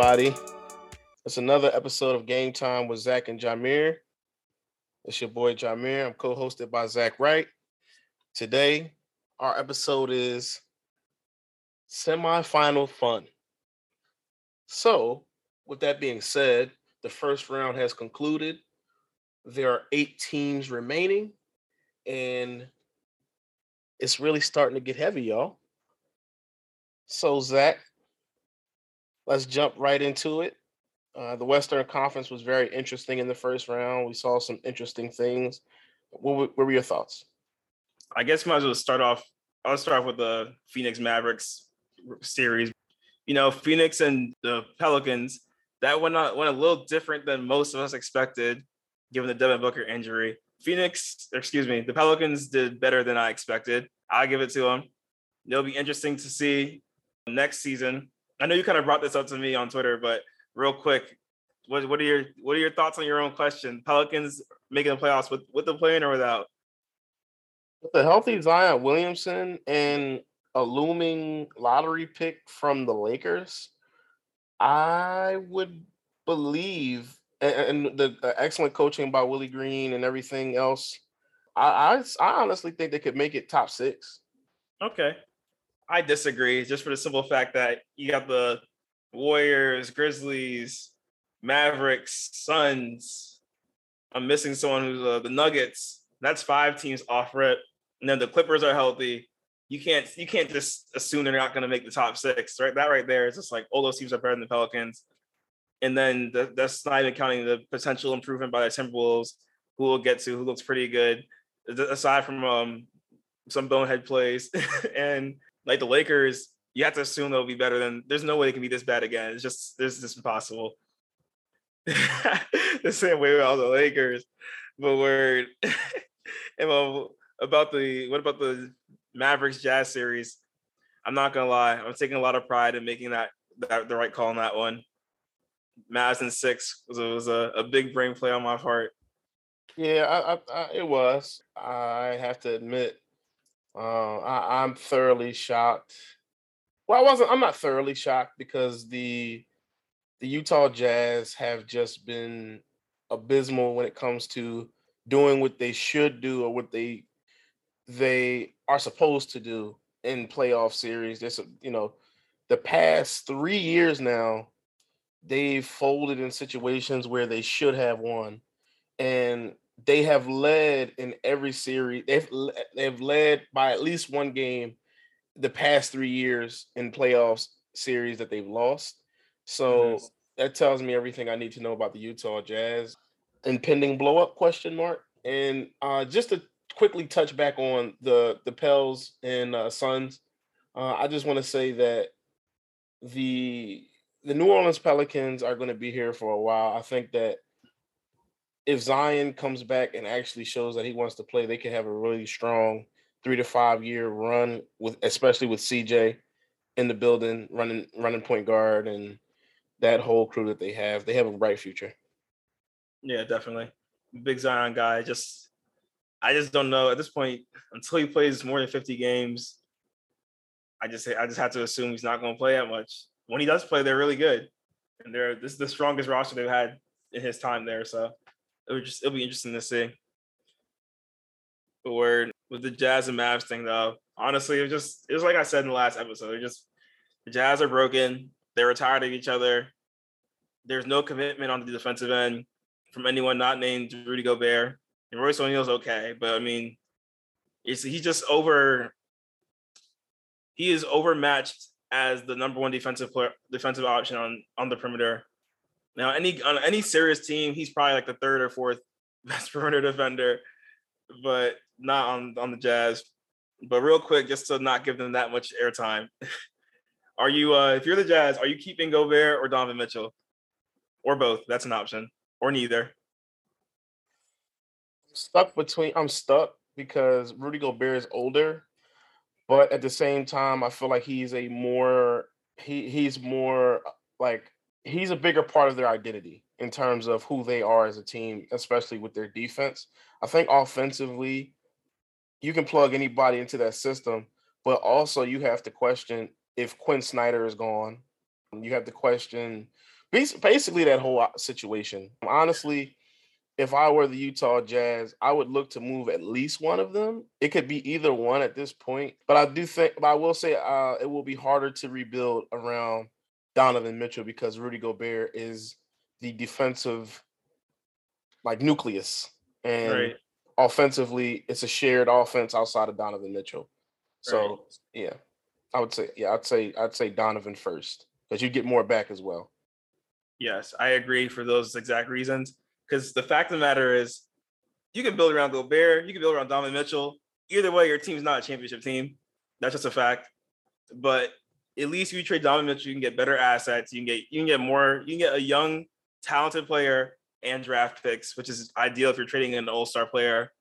everybody. It's another episode of Game Time with Zach and Jameer. It's your boy Jameer. I'm co-hosted by Zach Wright. Today, our episode is semi-final fun. So, with that being said, the first round has concluded. There are eight teams remaining, and it's really starting to get heavy, y'all. So, Zach, let's jump right into it. Uh, the Western Conference was very interesting in the first round. We saw some interesting things. What, what were your thoughts? I guess might as well start off. I'll start off with the Phoenix Mavericks series. You know, Phoenix and the Pelicans. That went not went a little different than most of us expected, given the Devin Booker injury. Phoenix, excuse me, the Pelicans did better than I expected. I'll give it to them. It'll be interesting to see next season. I know you kind of brought this up to me on Twitter, but real quick, what what are your what are your thoughts on your own question? Pelicans making the playoffs with with the play-in or without? With the healthy Zion Williamson and a looming lottery pick from the Lakers, I would believe, and, and the, the, excellent coaching by Willie Green and everything else, I, I, I honestly think they could make it top six. Okay, I disagree, just for the simple fact that you got the Warriors, Grizzlies, Mavericks, Suns. I'm missing someone who's uh, the Nuggets. That's five teams off rip, and then the Clippers are healthy. You can't you can't just assume they're not going to make the top six, right? That right there is just like all those teams are better than the Pelicans, and then the, that's not even counting the potential improvement by the Timberwolves, who we'll get to, who looks pretty good, aside from um, some bonehead plays, and like the Lakers, you have to assume they'll be better than. There's no way they can be this bad again. It's just this is impossible. the same way with all the Lakers, but we're about the what about the Mavericks Jazz series? I'm not gonna lie, I'm taking a lot of pride in making that that the right call on that one. Mavs in six was a, was a, a big brain play on my part. Yeah, I, I, I, it was. I have to admit, uh, I, I'm thoroughly shocked well, I wasn't. I'm not thoroughly shocked because the the Utah Jazz have just been abysmal when it comes to doing what they should do or what they they are supposed to do in playoff series. There's you know the past three years now they've folded in situations where they should have won, and they have led in every series. They've they've led by at least one game the past three years in playoffs series that they've lost. So yes. that tells me everything I need to know about the Utah Jazz. Impending blow up question mark. And uh, just to quickly touch back on the the Pels and uh, Suns, uh, I just want to say that the the New Orleans Pelicans are going to be here for a while. I think that if Zion comes back and actually shows that he wants to play, they could have a really strong three to five year run with especially with CJ in the building running running point guard and that whole crew that they have. They have a bright future. Yeah, definitely. Big Zion guy. Just I just don't know at this point until he plays more than 50 games. I just I just have to assume he's not going to play that much. When he does play, they're really good, and they're this is the strongest roster they've had in his time there. So it would just it'll be interesting to see. But word with the Jazz and Mavs thing though. Honestly, it was just it was like I said in the last episode. It just the Jazz are broken. They're tired of each other. There's no commitment on the defensive end from anyone not named Rudy Gobert. And Royce O'Neale's okay, but I mean, it's he's just over. He is overmatched as the number one defensive player, defensive option on on the perimeter. Now, any on any serious team, he's probably like the third or fourth best perimeter defender. But not on on the Jazz. But real quick, just to not give them that much airtime, are you uh if you're the Jazz, are you keeping Gobert or Donovan Mitchell, or both? That's an option, or neither. I'm stuck between. I'm stuck because Rudy Gobert is older, but at the same time, I feel like he's a more he he's more like he's a bigger part of their identity in terms of who they are as a team, especially with their defense. I think offensively, you can plug anybody into that system, but also you have to question if Quinn Snyder is gone. You have to question basically that whole uh, situation. Honestly, if I were the Utah Jazz, I would look to move at least one of them. It could be either one at this point, but I do think, but I will say, uh, it will be harder to rebuild around Donovan Mitchell because Rudy Gobert is the defensive like nucleus, and right. offensively, it's a shared offense outside of Donovan Mitchell. So right. yeah, I would say yeah, I'd say I'd say Donovan first because you get more back as well. Yes, I agree for those exact reasons. Because the fact of the matter is, you can build around Gobert, you can build around Donovan Mitchell. Either way, your team's not a championship team. That's just a fact. But at least you trade Donovan Mitchell, you can get better assets. You can get you can get more. You can get a young, talented player and draft picks, which is ideal if you're trading an All Star player.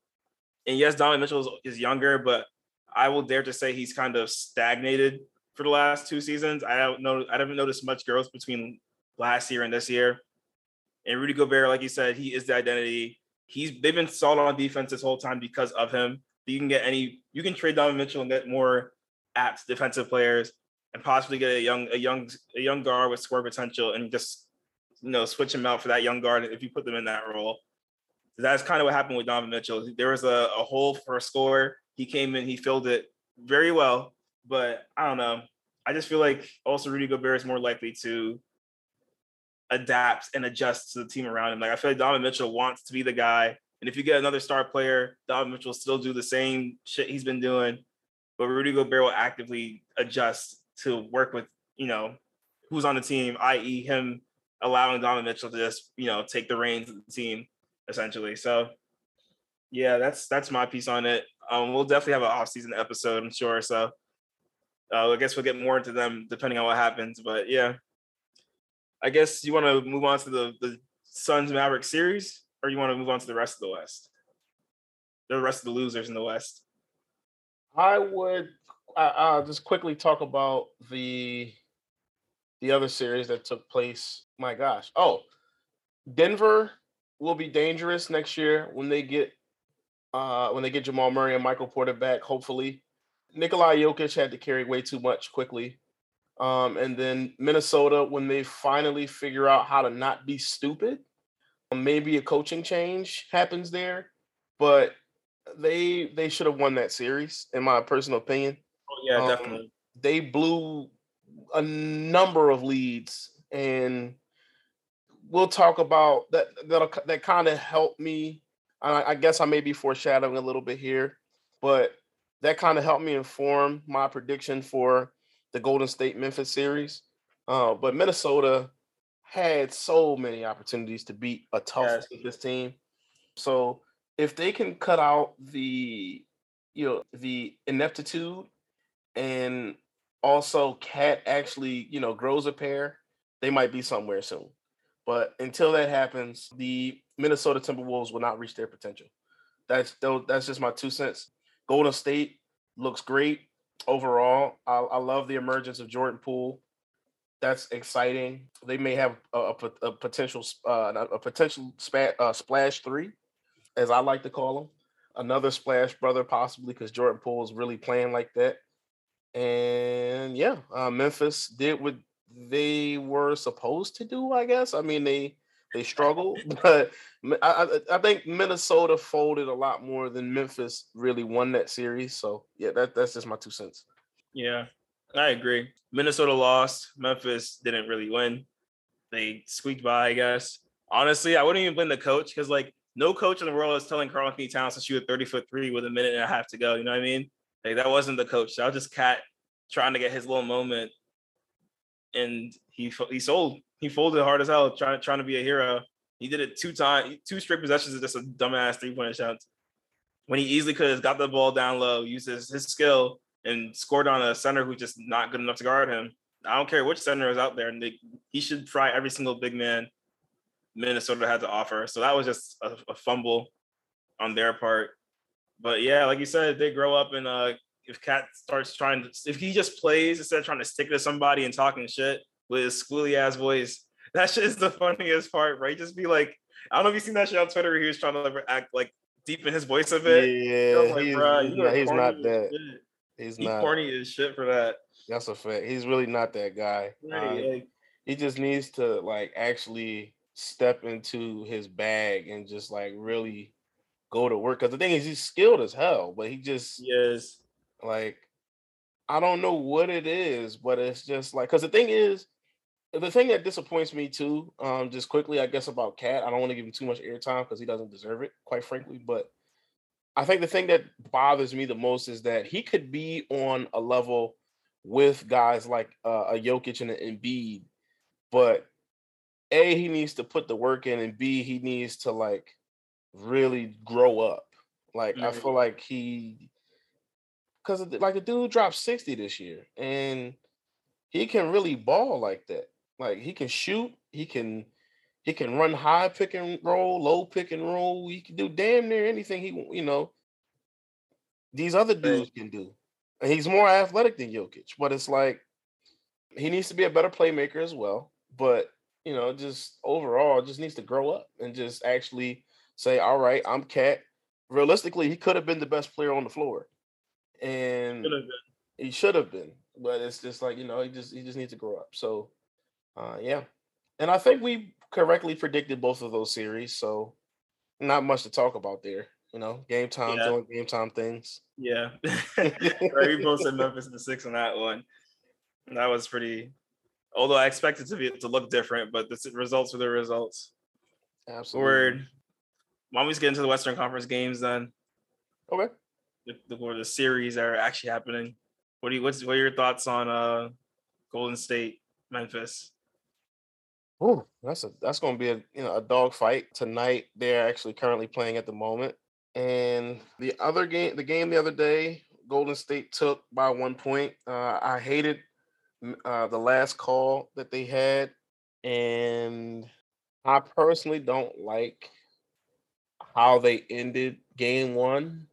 And yes, Donovan Mitchell is, is younger, but I will dare to say he's kind of stagnated for the last two seasons. I don't know. I haven't noticed much growth between last year and this year. And Rudy Gobert, like you said, he is the identity. He's they've been solid on defense this whole time because of him. You can get any, you can trade Donovan Mitchell and get more apt defensive players, and possibly get a young, a young, a young guard with score potential, and just you know switch him out for that young guard if you put them in that role. That's kind of what happened with Donovan Mitchell. There was a, a hole for a score. He came in, he filled it very well, but I don't know. I just feel like also Rudy Gobert is more likely to adapt and adjust to the team around him. Like I feel like Donovan Mitchell wants to be the guy. And if you get another star player, Donovan Mitchell will still do the same shit he's been doing. But Rudy Gobert will actively adjust to work with, you know, who's on the team, i.e., him allowing Donovan Mitchell to just, you know, take the reins of the team, essentially. So yeah, that's that's my piece on it. Um, we'll definitely have an off-season episode, I'm sure. So uh, I guess we'll get more into them depending on what happens. But yeah, I guess you want to move on to the the Suns Maverick series, or you want to move on to the rest of the West, the rest of the losers in the West. I would uh, just quickly talk about the the other series that took place. My gosh, oh, Denver will be dangerous next year when they get uh when they get Jamal Murray and Michael Porter back. Hopefully, Nikolai Jokic had to carry way too much quickly um, and then Minnesota, when they finally figure out how to not be stupid, maybe a coaching change happens there. But they they should have won that series, in my personal opinion. Yeah, um, definitely. They blew a number of leads, and we'll talk about that. That that kind of helped me. I, I guess I may be foreshadowing a little bit here, but that kind of helped me inform my prediction for the Golden State Memphis series. Uh, but Minnesota had so many opportunities to beat a tough yes. team. So if they can cut out the you know the ineptitude and also Cat actually you know grows a pair, they might be somewhere soon. But until that happens, the Minnesota Timberwolves will not reach their potential. That's that's just my two cents. Golden State looks great overall. I, I love the emergence of Jordan Poole. That's exciting. They may have a, a, a potential uh, a potential spa, uh, splash three, as I like to call them. Another splash brother, possibly because Jordan Poole is really playing like that. And yeah, uh, Memphis did what they were supposed to do. I guess. I mean, they they struggled, but I, I, think Minnesota folded a lot more than Memphis really won that series. So yeah, that that's just my two cents. Yeah, I agree. Minnesota lost. Memphis didn't really win. They squeaked by, I guess. Honestly, I wouldn't even blame the coach because like no coach in the world is telling Karl-Anthony Towns to shoot a 30 foot three with a minute and a half to go. You know what I mean? Like that wasn't the coach. That was just Cat trying to get his little moment. And he he sold he folded hard as hell, trying trying to be a hero. He did it two times, two straight possessions of just a dumbass three point shots. When he easily could have got the ball down low, used his, his skill, and scored on a center who's just not good enough to guard him. I don't care which center is out there, and he should fry every single big man Minnesota had to offer. So that was just a, a fumble on their part. But yeah, like you said, they grow up and uh, if Cat starts trying to, if he just plays instead of trying to stick to somebody and talking shit, with his squealy ass voice. That shit is the funniest part, right? Just be like, I don't know if you've seen that shit on Twitter where he was trying to like, act like deep in his voice a bit. Yeah, like, he's, he's, not, he's not that. He's he not corny as shit for that. That's a fact. He's really not that guy. Right, um, like, he just needs to like actually step into his bag and just like really go to work. Because the thing is, he's skilled as hell, but he just yes, like I don't know what it is, but it's just like because the thing is, the thing that disappoints me too, um, just quickly, I guess about Cat. I don't want to give him too much airtime because he doesn't deserve it, quite frankly. But I think the thing that bothers me the most is that he could be on a level with guys like uh, a Jokic and an Embiid, but a he needs to put the work in, and b he needs to like really grow up. Like mm-hmm. I feel like he, because like the dude dropped sixty this year, and he can really ball like that. Like he can shoot, he can he can run high pick and roll, low pick and roll. He can do damn near anything he you know. These other dudes can do, and he's more athletic than Jokic. But it's like he needs to be a better playmaker as well. But you know, just overall, just needs to grow up and just actually say, "All right, I'm Cat." Realistically, he could have been the best player on the floor, and he should have been. But it's just like you know, he just he just needs to grow up. So, uh, yeah, and I think we correctly predicted both of those series. So, not much to talk about there. You know, game time yeah. doing game time things. Yeah, right. We both said Memphis in the six on that one. That was pretty Although I expect it to be to look different, but the results are the results. Absolutely. Word. Why don't we get into the Western Conference games then? Okay. The, the, the series that are actually happening. What do you what's what are your thoughts on uh Golden State, Memphis? Oh, that's a that's going to be a you know a dog fight tonight. They're actually currently playing at the moment, and the other game, the game the other day, Golden State took by one point. Uh, I hated uh, the last call that they had, and I personally don't like how they ended game one.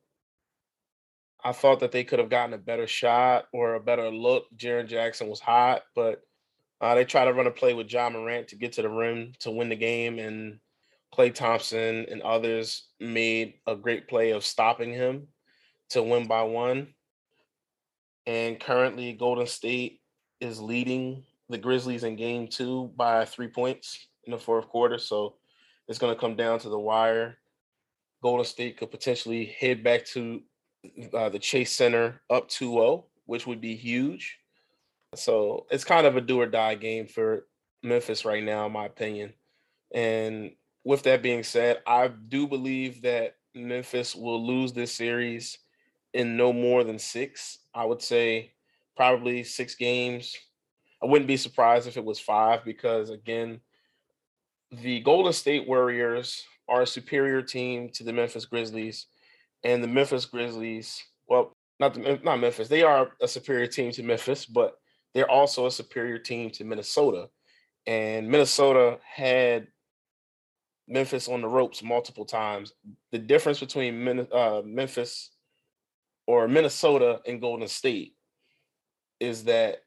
I thought that they could have gotten a better shot or a better look. Jaren Jackson was hot, but uh, they tried to run a play with Ja Morant to get to the rim to win the game, and Klay Thompson and others made a great play of stopping him to win by one. And currently, Golden State is leading the Grizzlies in game two by three points in the fourth quarter. So it's going to come down to the wire. Golden State could potentially head back to uh, the Chase Center up 2 0, which would be huge. So it's kind of a do or die game for Memphis right now, in my opinion. And with that being said, I do believe that Memphis will lose this series in no more than six. I would say probably six games. I wouldn't be surprised if it was five because again, the Golden State Warriors are a superior team to the Memphis Grizzlies, and the Memphis Grizzlies, well, not the, not Memphis, they are a superior team to Memphis, but they're also a superior team to Minnesota, and Minnesota had Memphis on the ropes multiple times. The difference between uh, Memphis or Minnesota and Golden State is that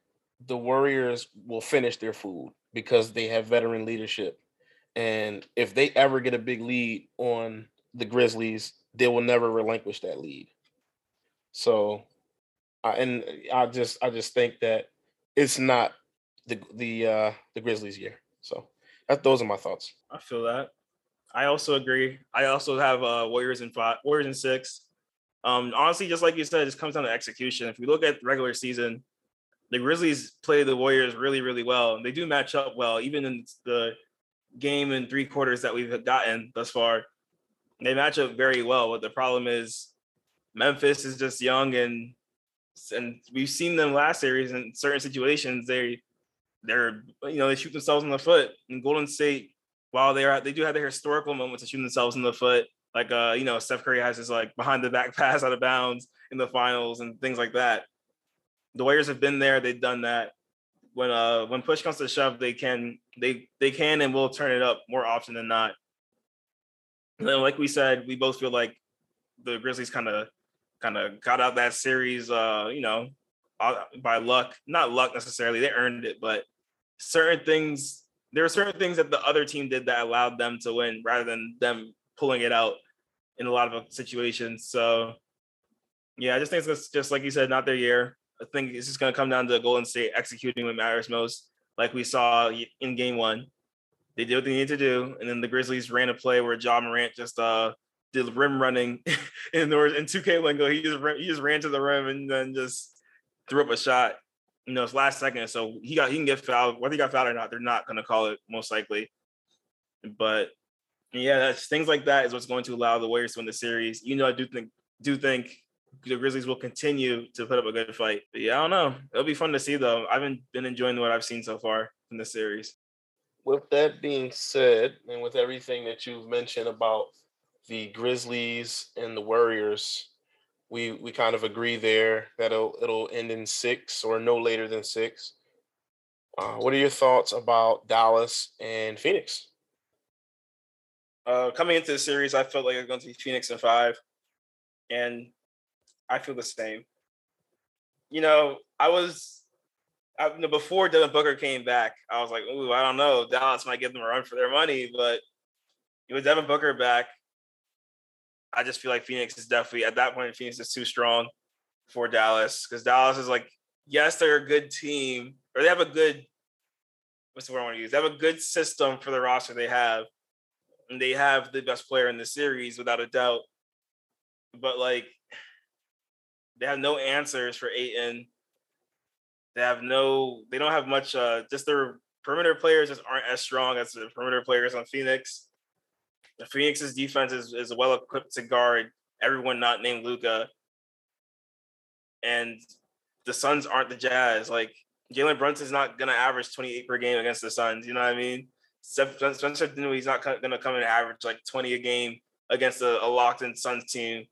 the Warriors will finish their food because they have veteran leadership. And if they ever get a big lead on the Grizzlies, they will never relinquish that lead. So, uh, and I just I just think that it's not the the uh the Grizzlies year. So that those are my thoughts. I feel that. I also agree. I also have uh Warriors in five, Warriors in six. Um, honestly, just like you said, it just comes down to execution. If we look at regular season, the Grizzlies play the Warriors really, really well. They do match up well, even in the game and three quarters that we've gotten thus far. They match up very well. But the problem is Memphis is just young and and we've seen them last series in certain situations. They they're you know they shoot themselves in the foot. And Golden State, while they are they do have their historical moments of shooting themselves in the foot, like uh you know Steph Curry has his like behind the back pass out of bounds in the finals and things like that the Warriors have been there. They've done that. When uh when push comes to shove, they can they they can and will turn it up more often than not. And like we said, we both feel like the Grizzlies kind of kind of got out that series, uh, you know, by luck. Not luck necessarily; they earned it, but certain things. There were certain things that the other team did that allowed them to win, rather than them pulling it out in a lot of situations. So, yeah, I just think it's just like you said, not their year. I think it's just going to come down to Golden State executing what matters most. like we saw in game one. They did what they needed to do, and then the Grizzlies ran a play where Ja Morant just uh did rim running in the in 2K lingo. He just he just ran to the rim and then just threw up a shot. You know, it's last second, so he got he can get fouled. Whether he got fouled or not, they're not going to call it most likely. But yeah, that's things like that is what's going to allow the Warriors to win the series. You know, I do think do think the Grizzlies will continue to put up a good fight. But yeah, I don't know. It'll be fun to see though. I've been, been enjoying what I've seen so far in the series. With that being said, and with everything that you've mentioned about the Grizzlies and the Warriors, we we kind of agree there that it'll it'll end in six or no later than six. Uh, what are your thoughts about Dallas and Phoenix? Uh, coming into the series, I felt like it was going to be Phoenix and five, and I feel the same. You know, I was I, you know, before Devin Booker came back, I was like, "Ooh, I don't know. Dallas might give them a run for their money." But with Devin Booker back, I just feel like Phoenix is definitely at that point. Phoenix is too strong for Dallas because Dallas is like, yes, they're a good team, or they have a good. What's the word I want to use? They have a good system for the roster they have, and they have the best player in the series without a doubt. But like, they have no answers for Ayton. They have no, they don't have much. Uh, just their perimeter players just aren't as strong as the perimeter players on Phoenix. The Phoenix's defense is, is well equipped to guard everyone not named Luka. And the Suns aren't the Jazz. Like Jalen Brunson's not gonna average 28 per game against the Suns. You know what I mean? Spencer Dinwiddie's not gonna come and average like 20 a game against a, a locked-in Suns team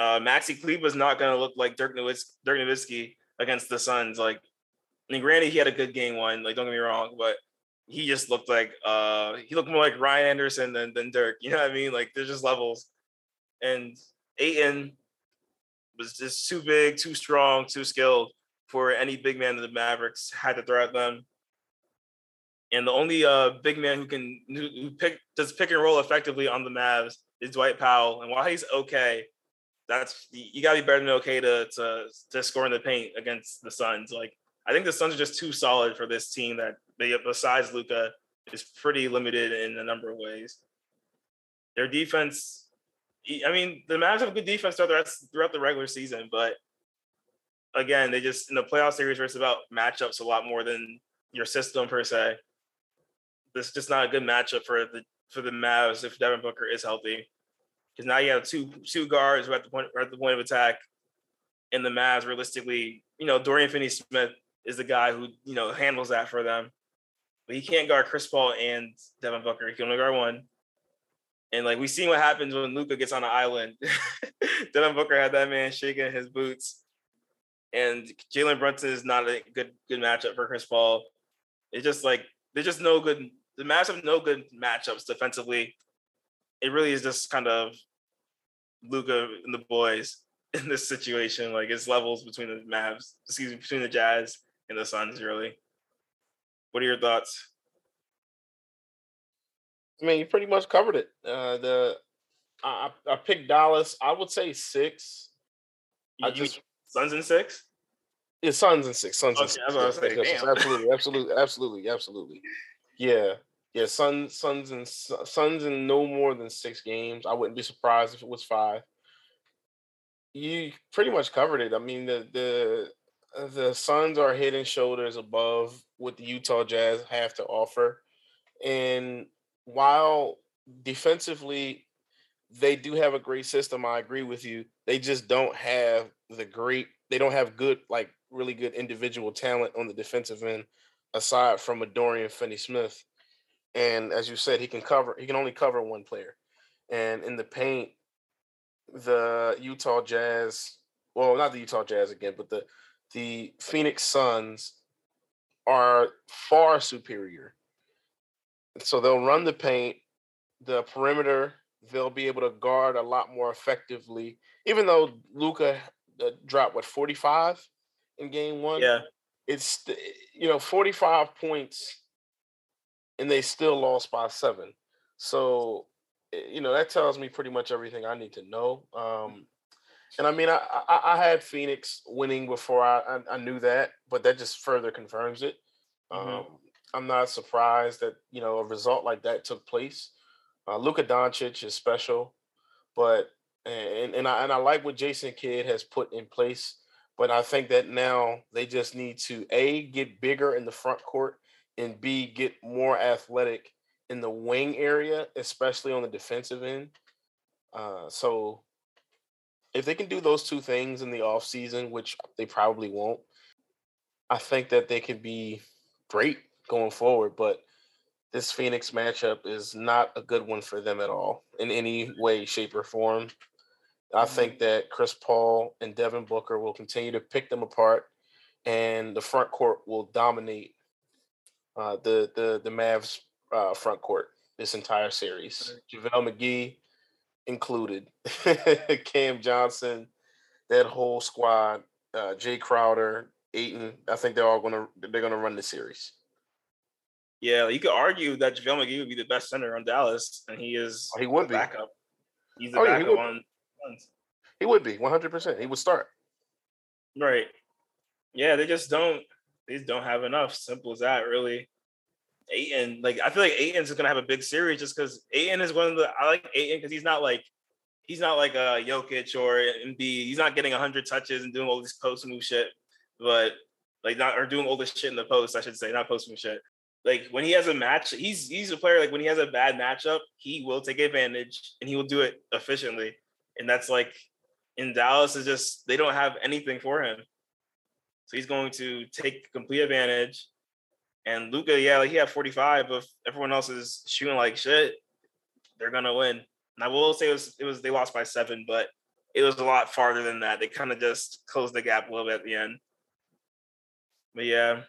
uh, Maxi Kleber's not going to look like Dirk Nowitzki, Dirk Nowitzki against the Suns. Like, I mean, granted, he had a good game one. Like, don't get me wrong, but he just looked like uh, he looked more like Ryan Anderson than than Dirk. You know what I mean? Like, there's just levels. And Ayton was just too big, too strong, too skilled for any big man that the Mavericks had to throw at them. And the only uh, big man who can who pick does pick and roll effectively on the Mavs is Dwight Powell. And while he's okay, that's you got to be better than okay to, to to score in the paint against the Suns. Like I think the Suns are just too solid for this team that besides Luka is pretty limited in a number of ways. Their defense, I mean, the Mavs have a good defense throughout the rest, throughout the regular season, but again, they just in the playoff series where it's about matchups a lot more than your system per se. This is just not a good matchup for the for the Mavs if Devin Booker is healthy because now you have two two guards who are at the point are at the point of attack in the Mavs. Realistically, you know Dorian Finney-Smith is the guy who you know handles that for them, but he can't guard Chris Paul and Devin Booker. He can only guard one. And like we've seen what happens when Luka gets on the island. Devin Booker had that man shaking his boots, and Jalen Brunson is not a good good matchup for Chris Paul. It's just like there's just no good. The Mavs have no good matchups defensively. It really is just kind of Luka and the boys in this situation. Like it's levels between the Mavs, excuse me, between the Jazz and the Suns. Really, what are your thoughts? I mean, you pretty much covered it. Uh, the I, I picked Dallas. I would say six. You, I just Suns and six. Yeah, Suns and six. Suns okay, and six. Yes, absolutely, absolutely, absolutely, absolutely. Yeah, yeah, Suns, Suns, and Suns in no more than six games. I wouldn't be surprised if it was five. You pretty much covered it. I mean, the the uh, the Suns are head and shoulders above what the Utah Jazz have to offer, and while defensively they do have a great system, I agree with you. They just don't have the great. They don't have good, like really good individual talent on the defensive end, aside from a Dorian Finney-Smith and as you said, he can cover. He can only cover one player, and in the paint, the Utah Jazz. Well, not the Utah Jazz again, but the the Phoenix Suns are far superior. So they'll run the paint, the perimeter. They'll be able to guard a lot more effectively. Even though Luka uh, dropped what forty five in game one. Yeah, it's you know forty five points and they still lost by seven. So, eh, you know, that tells me pretty much everything I need to know. Um, and I mean, I, I, I had Phoenix winning before I, I, I knew that, but that just further confirms it. Mm-hmm. Um, I'm not surprised that you know a result like that took place. Uh, Luka Doncic is special, but and and I and I like what Jason Kidd has put in place. But I think that now they just need to a get bigger in the front court and b get more athletic in the wing area, especially on the defensive end. Uh, so if they can do those two things in the off season, which they probably won't, I think that they can be great going forward. But this Phoenix matchup is not a good one for them at all in any way, shape, or form. I mm-hmm. think that Chris Paul and Devin Booker will continue to pick them apart, and the front court will dominate uh, the the the Mavs uh, front court this entire series. JaVale McGee included, Cam Johnson, that whole squad, uh, Jae Crowder, Ayton. I think they're all gonna they're gonna run the series. Yeah, you could argue that JaVale McGee would be the best center on Dallas, and he is oh, he would be backup. He's the oh, backup yeah, on. He would be 100. percent He would start. Right. Yeah, they just don't. They just don't have enough. Simple as that, really. Ayton, like I feel like Ayton's gonna have a big series just because Ayton is one of the I like Ayton because he's not like he's not like a Jokic or Embiid. He's not getting hundred touches and doing all this post move shit, but like not or doing all this shit in the post, I should say, not post move shit. Like when he has a match, he's he's a player. Like when he has a bad matchup, he will take advantage and he will do it efficiently. And that's like in Dallas is just they don't have anything for him. So he's going to take complete advantage and Luka, yeah, like he had 45, but everyone else is shooting like shit, they're gonna win. And I will say it was it was they lost by seven, but it was a lot farther than that. They kind of just closed the gap a little bit at the end. But yeah,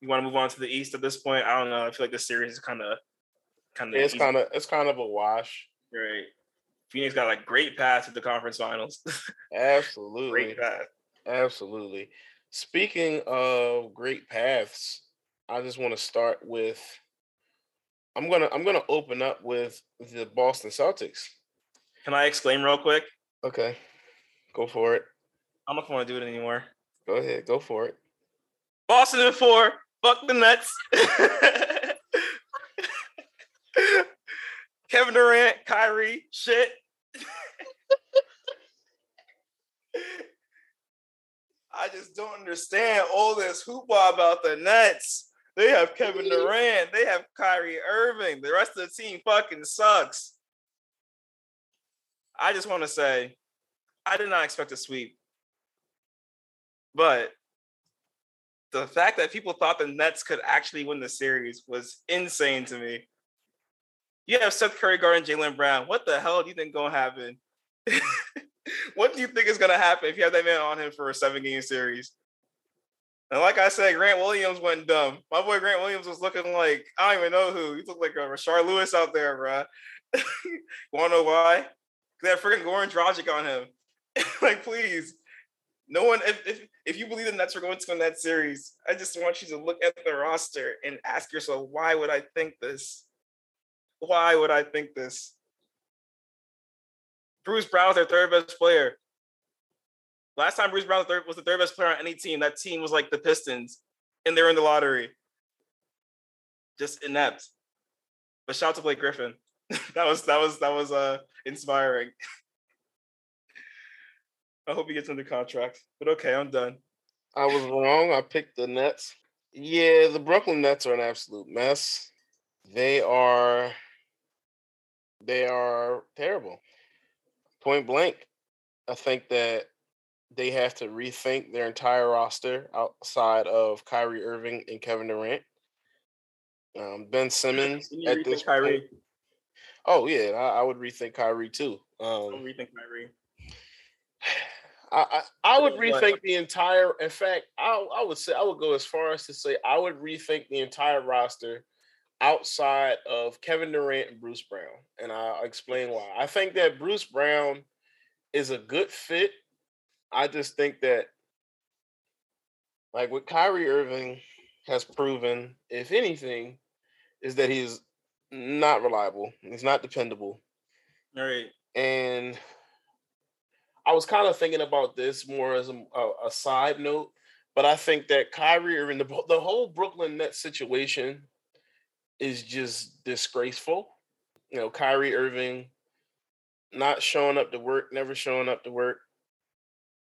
you want to move on to the East at this point? I don't know. I feel like the series is kind of kind of it's kind of it's kind of a wash. Right. Phoenix got like great path to the conference finals. Absolutely. great path. Absolutely. Speaking of great paths, I just want to start with I'm gonna I'm gonna open up with the Boston Celtics. Can I exclaim real quick? Okay. Go for it. I don't want to do it anymore. Go ahead, go for it. Boston in four. Fuck the Nets. Kevin Durant, Kyrie, shit. I just don't understand all this hoopla about the Nets. They have Kevin Durant. They have Kyrie Irving. The rest of the team fucking sucks. I just want to say, I did not expect a sweep. But the fact that people thought the Nets could actually win the series was insane to me. You have Seth Curry guarding Jaylen Brown. What the hell do you think gonna happen? what do you think is gonna happen if you have that man on him for a seven game series? And like I said, Grant Williams went dumb. My boy Grant Williams was looking like I don't even know who. He looked like a Rashard Lewis out there, bro. Wanna know why? They had freaking Goran Dragic on him. like, please. No one, if, if if you believe the Nets are going to win that series, I just want you to look at the roster and ask yourself, why would I think this? Why would I think this? Bruce Brown's their third best player. Last time Bruce Brown was the third best player on any team, that team was like the Pistons, and they're in the lottery. Just inept. But shout out to Blake Griffin. that was that was that was uh inspiring. I hope he gets under contract. But okay, I'm done. I was wrong. I picked the Nets. Yeah, the Brooklyn Nets are an absolute mess. They are they are terrible. Point blank. I think that they have to rethink their entire roster outside of Kyrie Irving and Kevin Durant. Um, ben Simmons at this Kyrie. Point, oh yeah, I, I, would rethink Kyrie too. Um, rethink Kyrie. I, I, I would rethink the entire. In fact, I I would say I would go as far as to say I would rethink the entire roster outside of Kevin Durant and Bruce Brown, and I'll explain why. I think that Bruce Brown is a good fit I just think that, like what Kyrie Irving has proven, if anything, is that he's not reliable. He's not dependable. All right. And I was kind of thinking about this more as a, a, side note, But I think that Kyrie Irving, the, the whole Brooklyn Nets situation is just disgraceful. You know, Kyrie Irving not showing up to work, never showing up to work.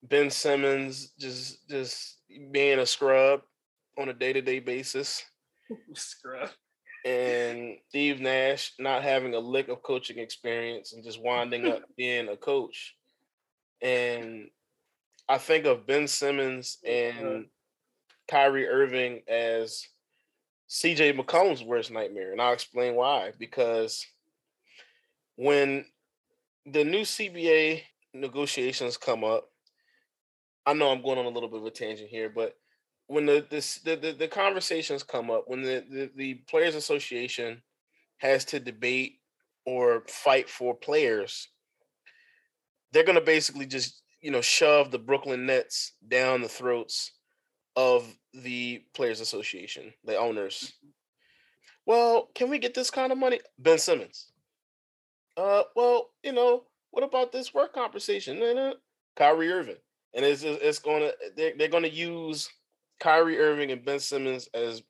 Ben Simmons just just being a scrub on a day-to-day basis. scrub. And Steve Nash not having a lick of coaching experience and just winding up being a coach. And I think of Ben Simmons oh, and Kyrie Irving as CJ McCollum's worst nightmare. And I'll explain why. Because when the new CBA negotiations come up, I know I'm going on a little bit of a tangent here, but when the this the, the, the conversations come up, when the, the, the Players Association has to debate or fight for players, they're gonna basically just, you know, shove the Brooklyn Nets down the throats of the Players Association, the owners. Well, can we get this kind of money? Ben Simmons. Uh, well, you know, what about this work conversation? Kyrie Irving, and it's it's to they're, they're going to use Kyrie Irving and Ben Simmons as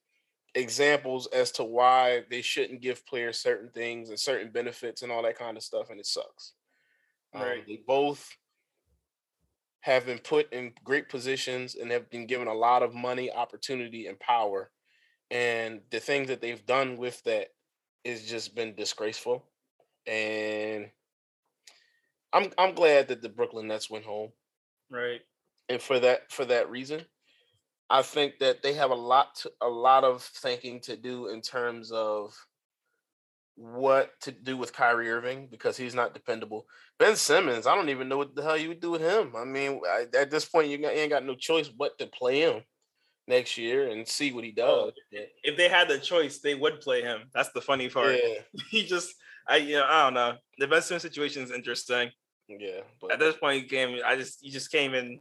examples as to why they shouldn't give players certain things and certain benefits and all that kind of stuff, and it sucks. Right. Um, they both have been put in great positions and have been given a lot of money, opportunity, and power. And the things that they've done with that has just been disgraceful. And I'm I'm glad that the Brooklyn Nets went home. Right. And for that for that reason, I think that they have a lot to, a lot of thinking to do in terms of what to do with Kyrie Irving because he's not dependable. Ben Simmons, I don't even know what the hell you would do with him. I mean, I, at this point, you, got, you ain't got no choice but to play him next year and see what he does. If they had the choice, they would play him. That's the funny part. Yeah. he just, I, you know, I don't know. The Ben Simmons situation is interesting. Yeah. But at this point, you came. I just you just came in.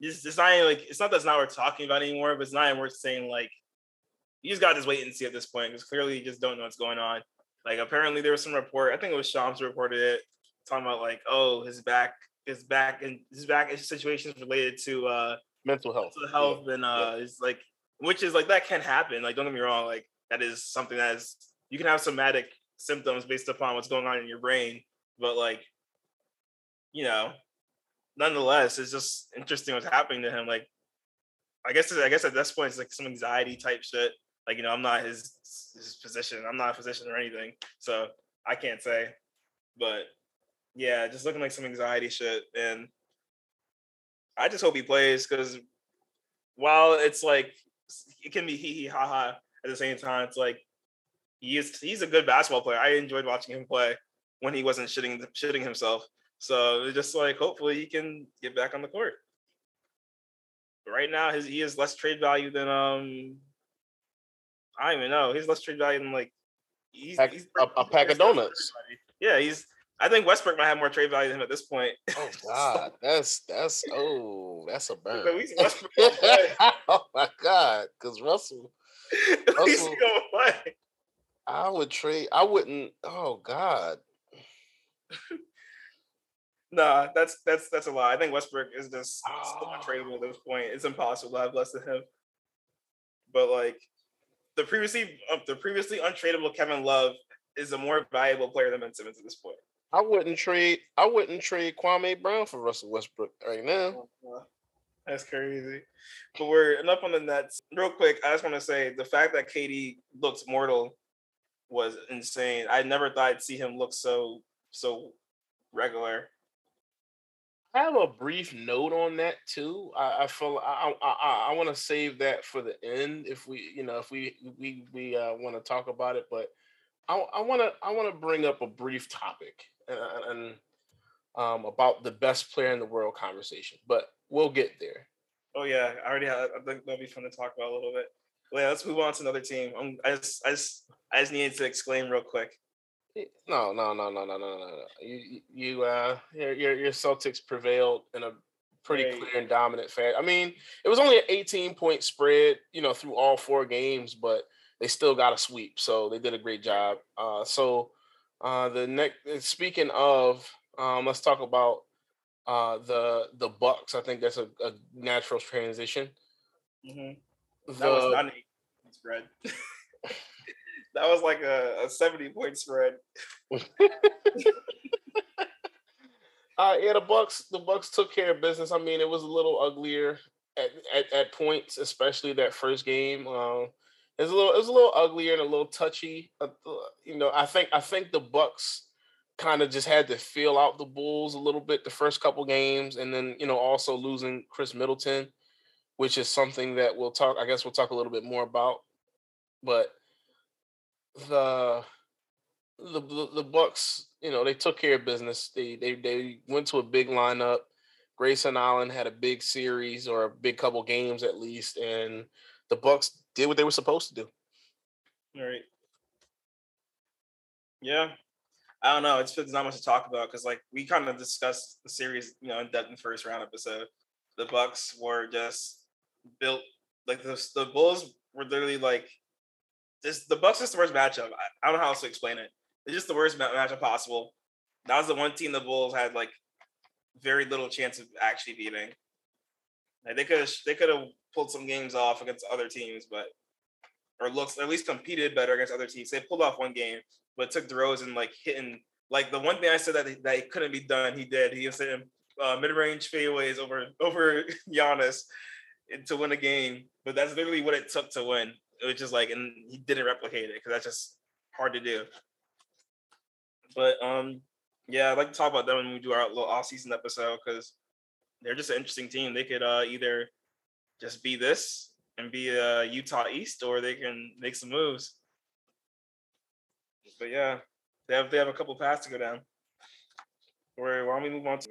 It's, it's not even like it's not that's not worth talking about anymore, but it's not even worth saying like you just got to just wait and see at this point because clearly you just don't know what's going on. Like apparently there was some report. I think it was Shams reported it talking about like oh his back his back and his back is situations related to uh mental health mental health yeah. and uh yeah. it's like which is like that can happen like don't get me wrong like that is something that is you can have somatic symptoms based upon what's going on in your brain but like you know, nonetheless, it's just interesting what's happening to him. Like, I guess I guess at this point it's like some anxiety type shit. Like, you know, I'm not his his. I'm not a physician or anything, so I can't say. But yeah, just looking like some anxiety shit, and I just hope he plays because while it's like it can be hee hee ha ha at the same time, it's like he is he's a good basketball player. I enjoyed watching him play when he wasn't shitting shitting himself. So just like hopefully he can get back on the court. But right now, his he has less trade value than um I don't even know. He's less trade value than like he's, pack, he's a, a pack of donuts. Yeah, he's. I think Westbrook might have more trade value than him at this point. Oh God, that's that's oh that's a burn. Oh my God, because Russell, Russell I would trade. I wouldn't. Oh God. Nah, that's that's that's a lie. I think Westbrook is just oh. untradeable at this point. It's impossible to have less than him. But like the previously uh, the previously untradeable Kevin Love is a more valuable player than Ben Simmons at this point. I wouldn't trade. I wouldn't trade Kwame Brown for Russell Westbrook right now. Uh, that's crazy. But we're enough on the Nets. Real quick, I just want to say the fact that KD looks mortal was insane. I never thought I'd see him look so so regular. I have a brief note on that too. I, I feel I I, I want to save that for the end if we you know if we we we uh, want to talk about it, but I want to I want to bring up a brief topic and, and um, about the best player in the world conversation, but we'll get there. Oh yeah, I already have. I think that'll be fun to talk about a little bit. Well, yeah, let's move on to another team. I'm, I just I just I just needed to exclaim real quick. No, no, no, no, no, no, no. no. You, you, uh, your, your, your Celtics prevailed in a pretty right. clear and dominant fashion. I mean, it was only an 18 point spread, you know, through all four games, but they still got a sweep, so they did a great job. Uh, so, uh, the next, speaking of, um, let's talk about uh the the Bucks. I think that's a, a natural transition. Mm-hmm. That was not an spread. that was like a, a 70 point spread. uh, yeah, the Bucks. The Bucks took care of business. I mean, it was a little uglier at, at, at points, especially that first game. Uh, it was a little, it was a little uglier and a little touchy. Uh, you know, I think I think the Bucks kind of just had to feel out the Bulls a little bit the first couple games, and then you know also losing Khris Middleton, which is something that we'll talk. I guess we'll talk a little bit more about. But the the the, Bucks, you know, they took care of business. They they they went to a big lineup. Grayson Allen had a big series or a big couple games at least, and the Bucks did what they were supposed to do. All right. Yeah, I don't know. It's, it's not much to talk about because like we kind of discussed the series, you know, in depth in the first round episode. The Bucks were just built like the the Bulls were literally like The Bucks is the worst matchup. I, I don't know how else to explain it. It's just the worst matchup possible. That was the one team the Bulls had like very little chance of actually beating. Like they could have they could have pulled some games off against other teams, but or looks at least competed better against other teams. They pulled off one game, but took DeRozan like hitting like the one thing I said that that couldn't be done, he did. He was hitting uh, mid range fadeaways over over Giannis to win a game, but that's literally what it took to win. It was just like, and he didn't replicate it because that's just hard to do. But um, yeah, I'd like to talk about them when we do our little off season episode because they're just an interesting team. They could uh, either just be this and be uh, Utah East, or they can make some moves. But yeah, they have they have a couple paths to go down. Where why don't we move on to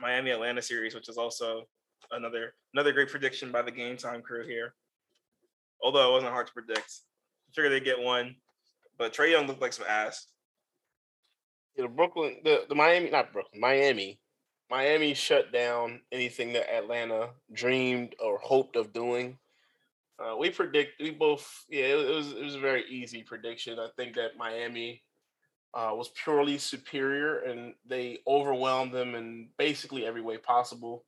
Miami Atlanta series, which is also another another great prediction by the game time crew here. Although it wasn't hard to predict. I figured they'd get one, but Trae Young looked like some ass. Yeah, the Brooklyn, the, the Miami, not Brooklyn, Miami. Miami shut down anything that Atlanta dreamed or hoped of doing. Uh, we predict, we both, yeah, it, was it was a very easy prediction. I think that Miami uh, was purely superior and they overwhelmed them in basically every way possible.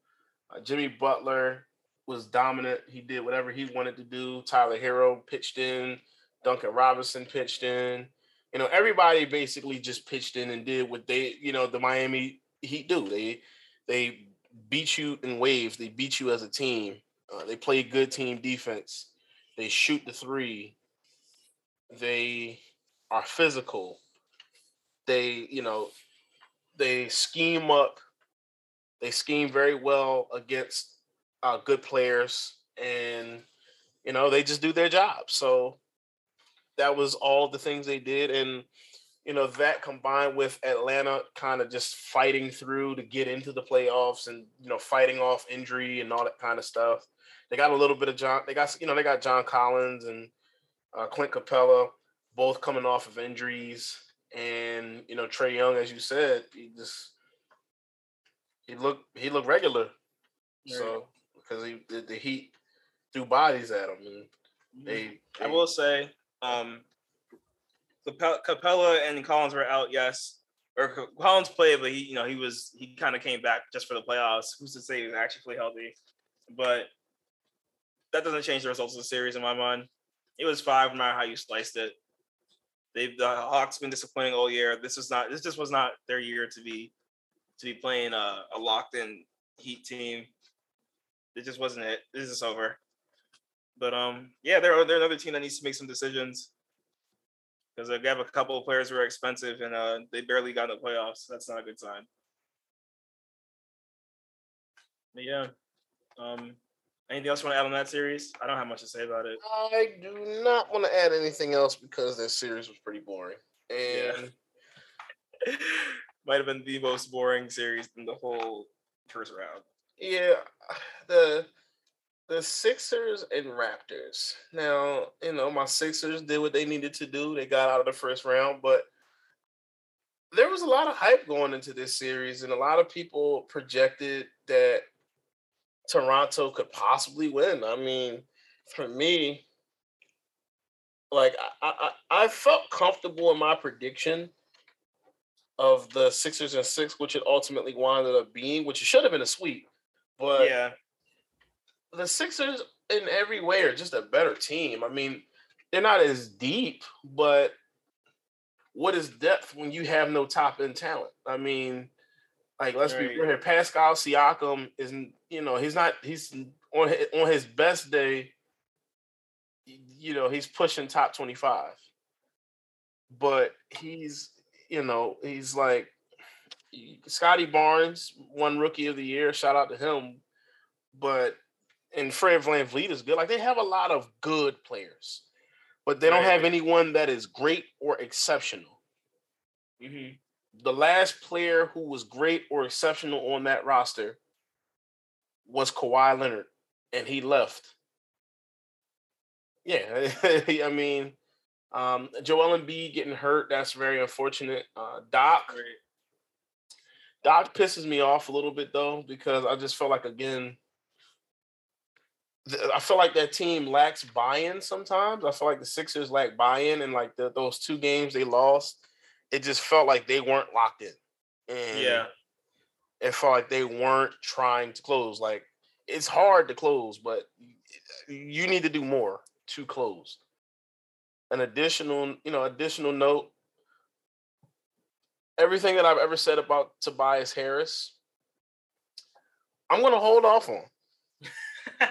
Uh, Jimmy Butler was dominant. He did whatever he wanted to do. Tyler Herro pitched in. Duncan Robinson pitched in. You know, everybody basically just pitched in and did what they, you know, the Miami Heat do. They they beat you in waves. They beat you as a team. Uh, they play good team defense. They shoot the three. They are physical. They, you know, they scheme up they scheme very well against uh, good players, and you know they just do their job. So that was all the things they did, and you know that combined with Atlanta kind of just fighting through to get into the playoffs, and you know fighting off injury and all that kind of stuff. They got a little bit of John. They got you know they got John Collins and uh, Clint Capela both coming off of injuries, and you know Trae Young, as you said, he just he looked he looked regular. So because he the, the, Heat threw bodies at him, and mm-hmm. they, they. I will say, um, Capela and Collins were out. Yes, or Collins played, but he you know he was he kind of came back just for the playoffs. Who's to say he was actually fully healthy? But that doesn't change the results of the series in my mind. It was five, no matter how you sliced it. They've the Hawks been disappointing all year. This was not. This just was not their year to be to be playing a, a locked in Heat team. It just wasn't it. This is over. But um, yeah, they're they're another team that needs to make some decisions because they have a couple of players who are expensive and uh, they barely got in the playoffs. That's not a good sign. But yeah. Um, anything else you want to add on that series? I don't have much to say about it. I do not want to add anything else because that series was pretty boring. And yeah. might have been the most boring series in the whole first round. Yeah, the the Sixers and Raptors. Now, you know, my Sixers did what they needed to do. They got out of the first round, but there was a lot of hype going into this series, and a lot of people projected that Toronto could possibly win. I mean, for me, like I, I, I felt comfortable in my prediction of the Sixers and six, which it ultimately wound up being, which it should have been a sweep. But yeah, the Sixers in every way are just a better team. I mean, they're not as deep, but what is depth when you have no top end talent? I mean, like let's right. be real here. Pascal Siakam isn't, you know, he's not he's on his, on his best day. You know, he's pushing top twenty five, but he's you know he's like Scottie Barnes won Rookie of the Year. Shout out to him, but and Fred VanVleet is good. Like they have a lot of good players, but they don't have anyone that is great or exceptional. Mm-hmm. The last player who was great or exceptional on that roster was Kawhi Leonard, and he left. Yeah, I mean, um, Joel Embiid getting hurt, that's very unfortunate. Uh, Doc, Doc pisses me off a little bit though, because I just felt like, again, I feel like that team lacks buy-in sometimes. I feel like the Sixers lack buy-in, and like the, those two games they lost, it just felt like they weren't locked in. And yeah, it felt like they weren't trying to close. Like it's hard to close, but you need to do more to close. An additional, you know, additional note. Everything that I've ever said about Tobias Harris, I'm gonna hold off on.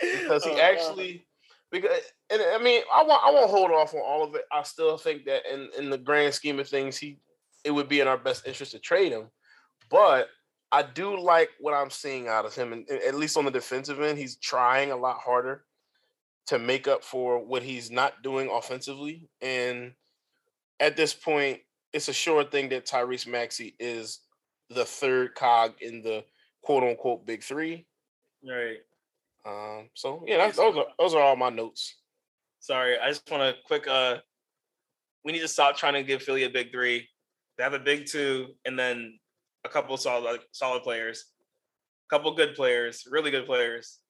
because he oh, actually because and I mean I want I won't hold off on all of it. I still think that in in the grand scheme of things, he it would be in our best interest to trade him. But I do like what I'm seeing out of him, and, and at least on the defensive end, he's trying a lot harder to make up for what he's not doing offensively. And at this point, it's a sure thing that Tyrese Maxey is the third cog in the quote unquote big three. Right. Um, so yeah, that's, those are those are all my notes. Sorry, I just want to quick. Uh, we need to stop trying to give Philly a big three. They have a big two, and then a couple solid solid players, a couple good players, really good players.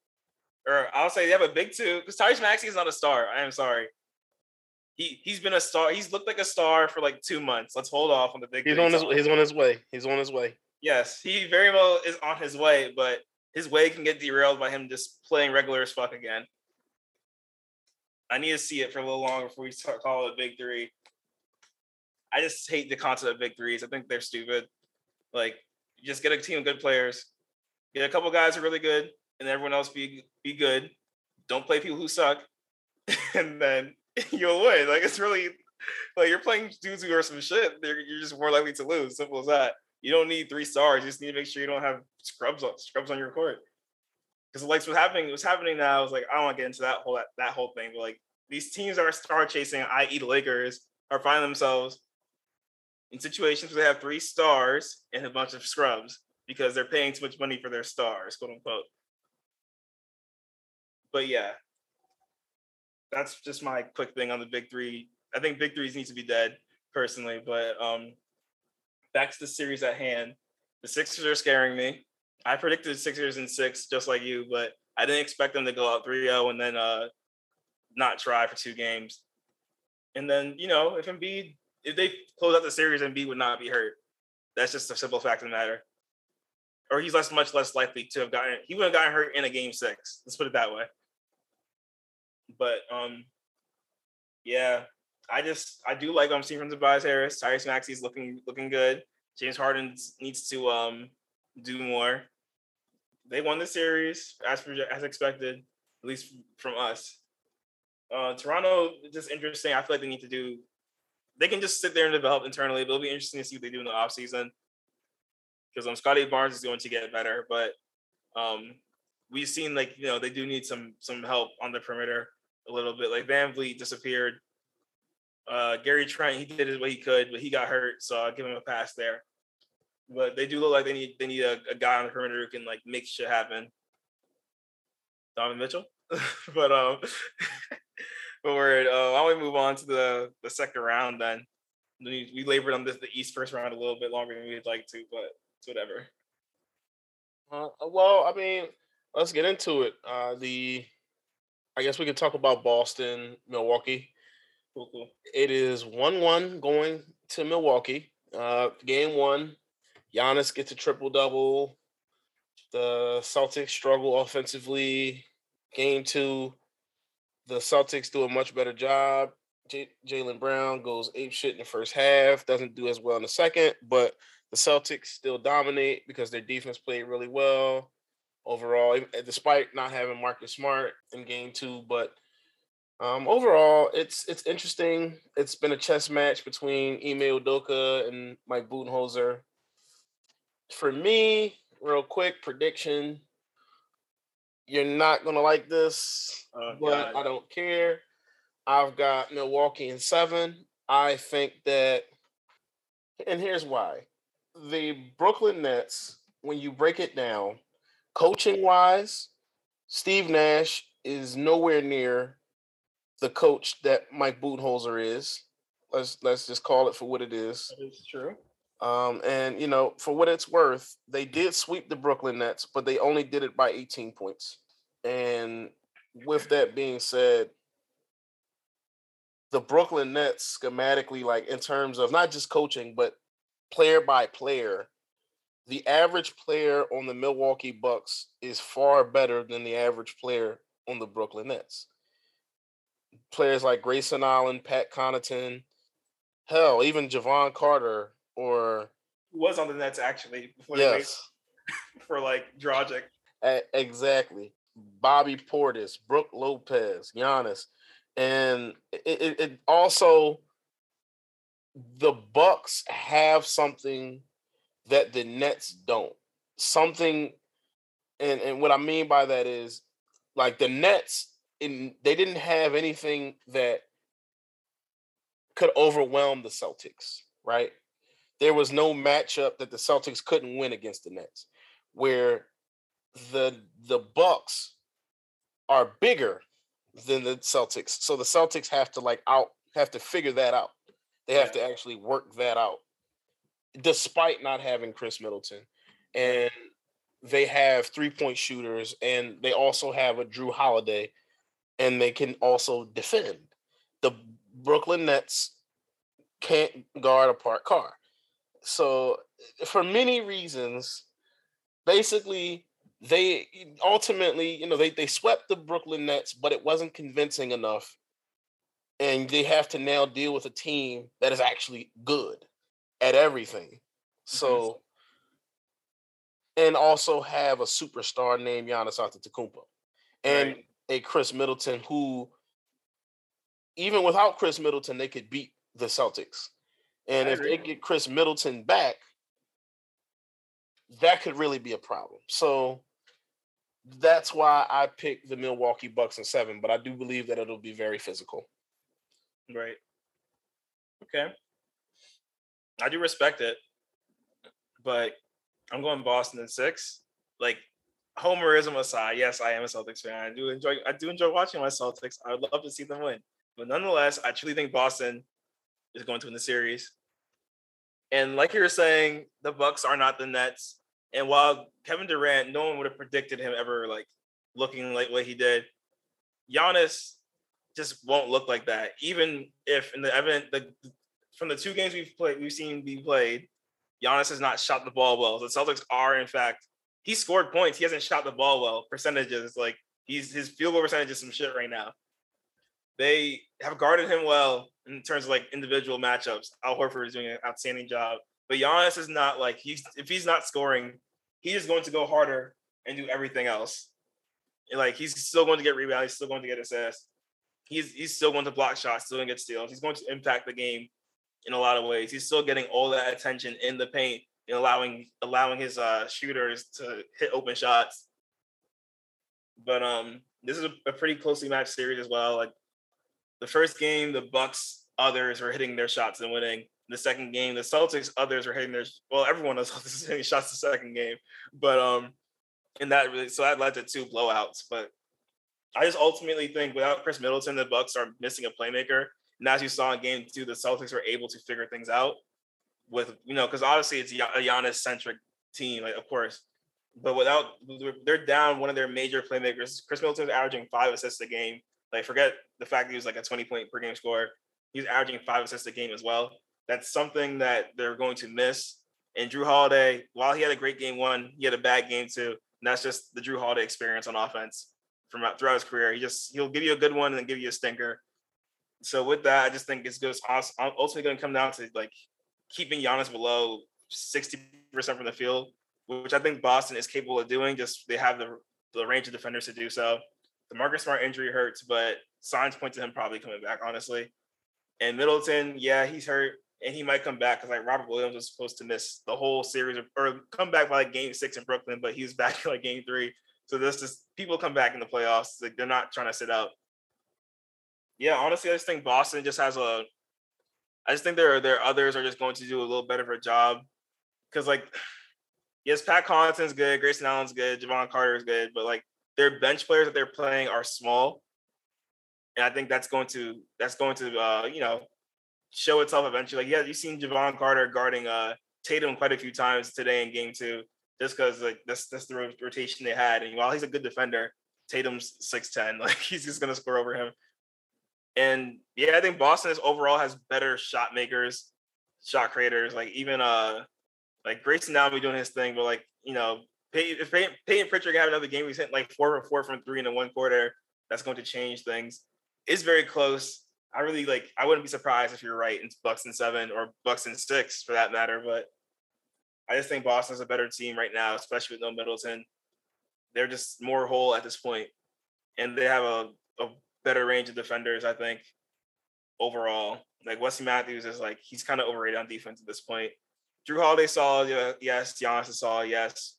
Or I'll say they have a big two because Tyrese Maxey is not a star. I am sorry. He he's been a star. He's looked like a star for like two months. Let's hold off on the big. He's on his. He's on his way. He's on his way. Yes, he very well is on his way, but his way can get derailed by him just playing regular as fuck again. I need to see it for a little longer before we start calling it big three. I just hate the concept of big threes. I think they're stupid. Like, just get a team of good players, get a couple guys who are really good, and everyone else be be good. Don't play people who suck, and then you'll win. Like it's really like you're playing dudes who are some shit. you're just more likely to lose. Simple as that you don't need three stars. You just need to make sure you don't have scrubs on scrubs on your court. Because like what's happening, what's happening now is like I don't want to get into that whole that, that whole thing, but like these teams that are star chasing, i.e. the Lakers, are finding themselves in situations where they have three stars and a bunch of scrubs because they're paying too much money for their stars, quote unquote. But yeah, that's just my quick thing on the big three. I think big threes need to be dead personally, but um, back to the series at hand. The Sixers are scaring me. I predicted Sixers in six, just like you, but I didn't expect them to go out 3-0 and then uh, not try for two games. And then, you know, if Embiid, if they close out the series, Embiid would not be hurt. That's just a simple fact of the matter. Or he's less, much less likely to have gotten. He would have gotten hurt in a game six. Let's put it that way. But um, yeah, I just I do like I'm seeing from Tobias Harris. Tyrese Maxey's looking looking good. James Harden needs to um do more. They won the series as as expected, at least from us. Uh, Toronto just interesting. I feel like they need to do. They can just sit there and develop internally. It'll be interesting to see what they do in the offseason. Because um, Scottie Barnes is going to get better, but um, we've seen like you know they do need some some help on the perimeter a little bit. Like VanVleet disappeared uh, Gary Trent, he did his what he could, but he got hurt, so I'll give him a pass there. But they do look like they need they need a, a guy on the perimeter who can like make shit happen. Donovan Mitchell, but um, but we're uh, why don't we move on to the the second round then? We, we labored on this the East first round a little bit longer than we'd like to, but it's whatever. Uh, well, I mean, let's get into it. Uh, the I guess we could talk about Boston, Milwaukee. Cool. It is 1 1 going to Milwaukee. Uh, game one, Giannis gets a triple double. The Celtics struggle offensively. Game two, the Celtics do a much better job. J- Jaylen Brown goes ape shit in the first half, doesn't do as well in the second, but the Celtics still dominate because their defense played really well overall, despite not having Marcus Smart in game two. But um, overall, it's it's interesting. It's been a chess match between Ime Udoka and Mike Budenholzer. For me, real quick prediction: You're not gonna like this, oh, but God. I don't care. I've got Milwaukee in seven. I think that, and here's why: the Brooklyn Nets, when you break it down, coaching wise, Steve Nash is nowhere near the coach that Mike Budenholzer is. Let's let's just call it for what it is. That is true. Um, and you know, for what it's worth, they did sweep the Brooklyn Nets, but they only did it by 18 points. And with that being said, the Brooklyn Nets schematically, like in terms of not just coaching, but player by player, the average player on the Milwaukee Bucks is far better than the average player on the Brooklyn Nets. Players like Grayson Allen, Pat Connaughton, hell, even Jevon Carter or was on the Nets actually before yes. for like Dragic. exactly. Bobby Portis, Brook Lopez, Giannis and it, it, it also the Bucks have something that the Nets don't. Something, and and what I mean by that is like the Nets in they didn't have anything that could overwhelm the Celtics, right? There was no matchup that the Celtics couldn't win against the Nets. Where the the Bucks are bigger than the Celtics. So the Celtics have to like out have to figure that out. They have to actually work that out, despite not having Khris Middleton. And they have three point shooters, and they also have a Jrue Holiday, and they can also defend. The Brooklyn Nets can't guard a park car. So, for many reasons, basically, they ultimately, you know, they they swept the Brooklyn Nets, but it wasn't convincing enough. And they have to now deal with a team that is actually good at everything. Mm-hmm. So, and also have a superstar named Giannis Antetokounmpo, and right. a Khris Middleton who, even without Khris Middleton, they could beat the Celtics. And if they get Khris Middleton back, that could really be a problem. So that's why I picked the Milwaukee Bucks in seven, but I do believe that it'll be very physical. Right. Okay. I do respect it, but I'm going Boston in six. Like homerism aside, yes, I am a Celtics fan. I do enjoy I do enjoy watching my Celtics. I would love to see them win. But nonetheless, I truly think Boston is going to win the series. And like you were saying, the Bucks are not the Nets. And while Kevin Durant, no one would have predicted him ever like looking like what he did. Giannis just won't look like that. Even if in the event the from the two games we've played, we've seen be played, Giannis has not shot the ball well. The Celtics are, in fact, he scored points. He hasn't shot the ball well. Percentages like he's his field goal percentage is some shit right now. They have guarded him well in terms of like individual matchups. Al Horford is doing an outstanding job. But Giannis is not like he's if he's not scoring, he is going to go harder and do everything else. Like he's still going to get rebounds, he's still going to get assists. He's he's still going to block shots, still going to get steals. He's going to impact the game in a lot of ways. He's still getting all that attention in the paint and allowing allowing his uh, shooters to hit open shots. But um, this is a, a pretty closely matched series as well. Like the first game, the Bucks others were hitting their shots and winning the second game. The Celtics, others were hitting their well, everyone was hitting shots the second game, but um, and that really so that led to two blowouts. But I just ultimately think without Khris Middleton, the Bucks are missing a playmaker. And as you saw in Game Two, the Celtics were able to figure things out with you know because obviously it's a Giannis centric team, like of course. But without they're down one of their major playmakers. Khris Middleton's averaging five assists a game. Like forget the fact that he was like a 20 point per game scorer. He's averaging five assists a game as well. That's something that they're going to miss. And Jrue Holiday, while he had a great game one, he had a bad game two. And that's just the Jrue Holiday experience on offense from throughout his career. He just he'll give you a good one and then give you a stinker. So with that, I just think it's goes uh, ultimately going to come down to like keeping Giannis below sixty percent from the field, which I think Boston is capable of doing. Just they have the the range of defenders to do so. The Marcus Smart injury hurts, but signs point to him probably coming back, honestly. And Middleton, yeah, he's hurt and he might come back because like Robert Williams was supposed to miss the whole series of, or come back by like game six in Brooklyn, but he was back in like game three. So this just people come back in the playoffs. Like they're not trying to sit out. Yeah, honestly, I just think Boston just has a. I just think there are there are others are just going to do a little better of a job, because like, yes, Pat Connaughton's good, Grayson Allen's good, Jevon Carter's good, but like their bench players that they're playing are small, and I think that's going to that's going to uh, you know show itself eventually. Like, yeah, you've seen Jevon Carter guarding uh Tatum quite a few times today in game two, just because like that's that's the rotation they had. And while he's a good defender, Tatum's 6'10. Like he's just gonna score over him. And yeah, I think Boston is overall has better shot makers, shot creators. Like even uh like Grayson now be doing his thing, but like, you know, if Payton, Payton Pritchard have another game, he's hitting like four from four from three in the one quarter. That's going to change things. It's very close. I really like. I wouldn't be surprised if you're right in Bucks and seven or Bucks and six for that matter. But I just think Boston's a better team right now, especially with no Middleton. They're just more whole at this point, and they have a, a better range of defenders. I think overall, like Wesley Matthews is like he's kind of overrated on defense at this point. Jrue Holiday saw yes, Giannis saw yes,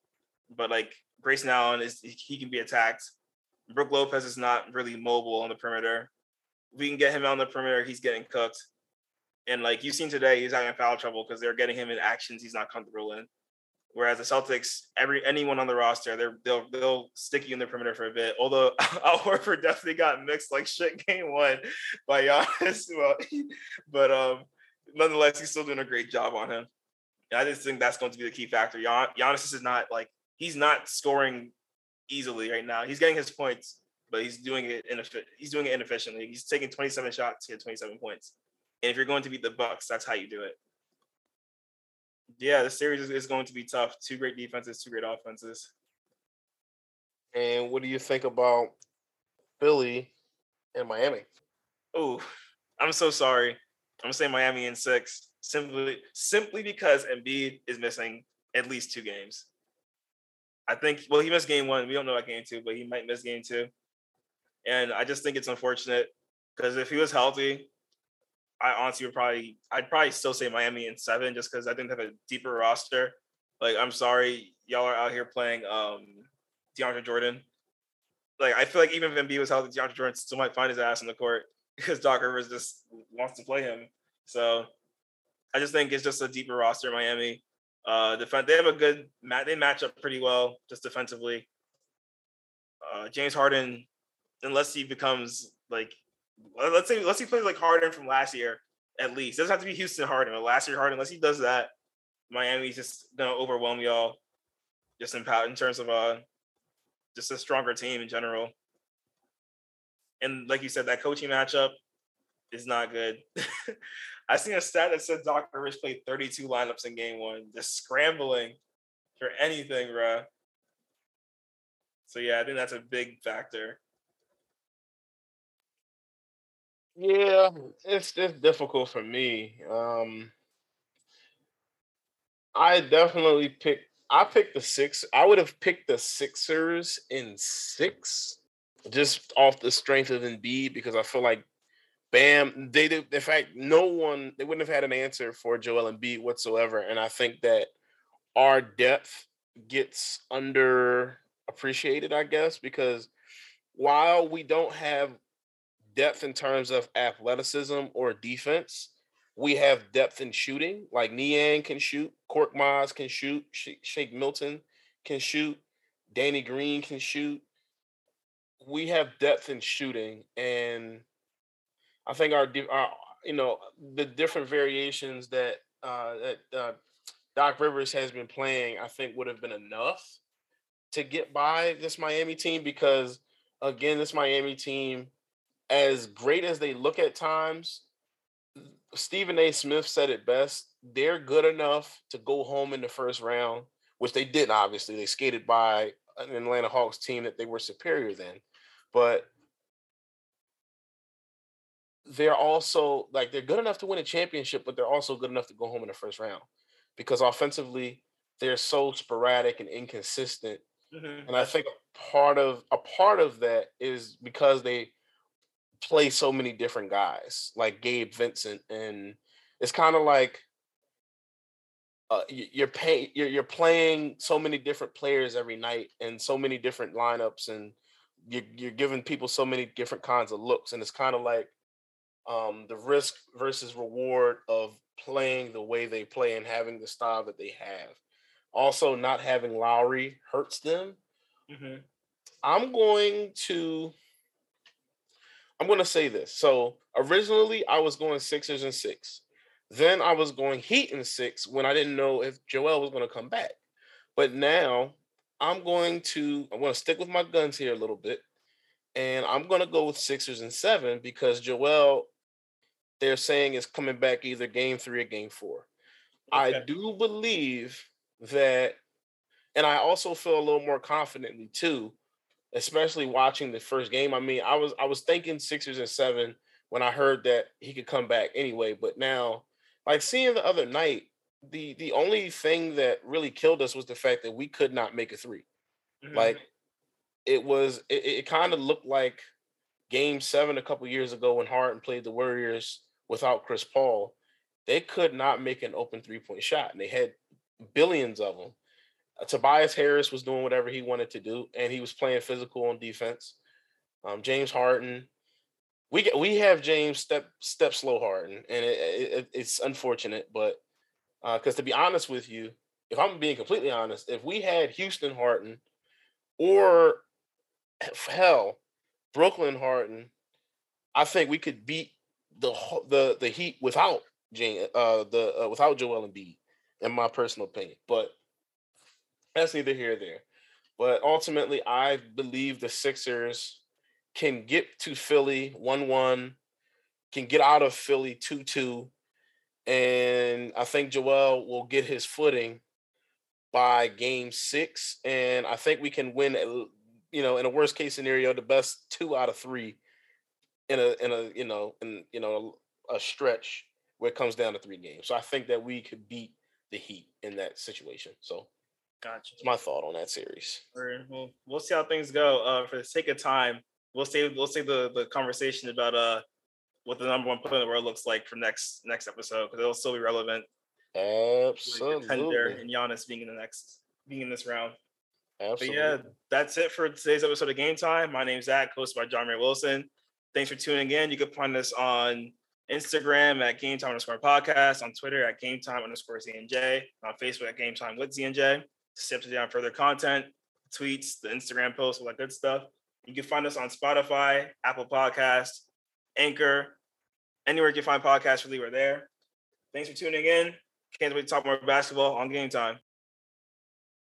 but like Grayson Allen is he can be attacked. Brook Lopez is not really mobile on the perimeter we can get him on the perimeter, he's getting cooked. And like you've seen today, he's having foul trouble because they're getting him in actions he's not comfortable in. Whereas the Celtics, every anyone on the roster, they're they'll they'll stick you in the perimeter for a bit. Although Al Horford definitely got mixed like shit game one by Giannis. Well, but um, nonetheless, he's still doing a great job on him. And I just think that's going to be the key factor. Gian, Giannis is not like he's not scoring easily right now. He's getting his points, but he's doing it inefficient. He's doing it inefficiently. He's taking 27 shots to get 27 points. And if you're going to beat the Bucks, that's how you do it. Yeah, the series is going to be tough. Two great defenses, two great offenses. And what do you think about Philly and Miami? Oh, I'm so sorry. I'm saying Miami in six simply simply because Embiid is missing at least two games. I think well he missed game one. We don't know about game two, but he might miss game two. And I just think it's unfortunate because if he was healthy, I honestly would probably I'd probably still say Miami in seven just because I think they have a deeper roster. Like I'm sorry, y'all are out here playing um DeAndre Jordan. Like I feel like even if Embiid was healthy, DeAndre Jordan still might find his ass in the court because Doc Rivers just wants to play him. So I just think it's just a deeper roster, Miami. Uh, defense, they have a good mat they match up pretty well just defensively. Uh, James Harden unless he becomes like let's say let's he plays like Harden from last year at least. It doesn't have to be Houston Harden, but last year Harden, unless he does that, Miami's just gonna overwhelm y'all just in in terms of uh just a stronger team in general. And like you said, that coaching matchup is not good. I seen a stat that said Doc Rivers played 32 lineups in game one, just scrambling for anything, bro. So yeah, I think that's a big factor. Yeah, it's it's difficult for me. Um I definitely picked I picked the six. I would have picked the Sixers in six, just off the strength of Embiid, because I feel like Bam, they did in fact, no one they wouldn't have had an answer for Joel Embiid whatsoever. And I think that our depth gets under appreciated, I guess, because while we don't have depth in terms of athleticism or defense. We have depth in shooting, like Niang can shoot, Cork Korkmaz can shoot, Shake Milton can shoot, Danny Green can shoot. We have depth in shooting, and I think our, our you know, the different variations that uh, that uh, Doc Rivers has been playing, I think would have been enough to get by this Miami team because again, this Miami team as great as they look at times, Stephen A. Smith said it best. They're good enough to go home in the first round, which they didn't, obviously. They skated by an Atlanta Hawks team that they were superior than. but they're also like they're good enough to win a championship, but they're also good enough to go home in the first round because offensively they're so sporadic and inconsistent. Mm-hmm. And I think part of a part of that is because they play so many different guys, like Gabe Vincent, and it's kind of like uh, you're paying you're, you're playing so many different players every night and so many different lineups and you're, you're giving people so many different kinds of looks and it's kind of like um, the risk versus reward of playing the way they play and having the style that they have. Also, not having Lowry hurts them. Mm-hmm. I'm going to I'm going to say this. So originally, I was going Sixers and six. Then I was going Heat and six when I didn't know if Joel was going to come back. But now I'm going to I'm going to stick with my guns here a little bit, and I'm going to go with Sixers and seven because Joel they're saying is coming back either game three or game four. Okay. I do believe that, and I also feel a little more confidently too, especially watching the first game. I mean, I was I was thinking Sixers and seven when I heard that he could come back anyway, but now, like seeing the other night, the the only thing that really killed us was the fact that we could not make a 3 mm-hmm. Like it was, it, it kind of looked like game seven a couple years ago when Harden played the Warriors without Chris Paul, they could not make an open three point shot, and they had billions of them. Tobias Harris was doing whatever he wanted to do, and he was playing physical on defense. Um, James Harden, we get, we have James step step slow Harden, and it, it, it's unfortunate, but because uh, to be honest with you, if I'm being completely honest, if we had Houston Harden or hell Brooklyn Harden, I think we could beat the the the Heat without Jane, uh, the uh, without Joel Embiid, in my personal opinion. But that's neither here nor there. But ultimately, I believe the Sixers can get to Philly one one, can get out of Philly two two, and I think Joel will get his footing by Game Six, and I think we can win. You know, in a worst case scenario, the best two out of three in a in a you know in you know a stretch where it comes down to three games. So I think that we could beat the Heat in that situation. So gotcha. That's my thought on that series. Well, we'll see how things go. Uh, for the sake of time, we'll save we'll save the the conversation about uh what the number one player in the world looks like for next next episode because it'll still be relevant. Absolutely. and Giannis being in the next being in this round. Absolutely. But yeah, that's it for today's episode of Game Time. My name's Zach, hosted by John Ray Wilson. Thanks for tuning in. You can find us on Instagram at Game Time underscore podcast, on Twitter at Game Time underscore ZNJ, on Facebook at Game Time with ZNJ. Step down further content, tweets, the Instagram posts, all that good stuff. You can find us on Spotify, Apple Podcast, Anchor, anywhere you can find podcasts, really, we're there. Thanks for tuning in. Can't wait to talk more basketball on Game Time.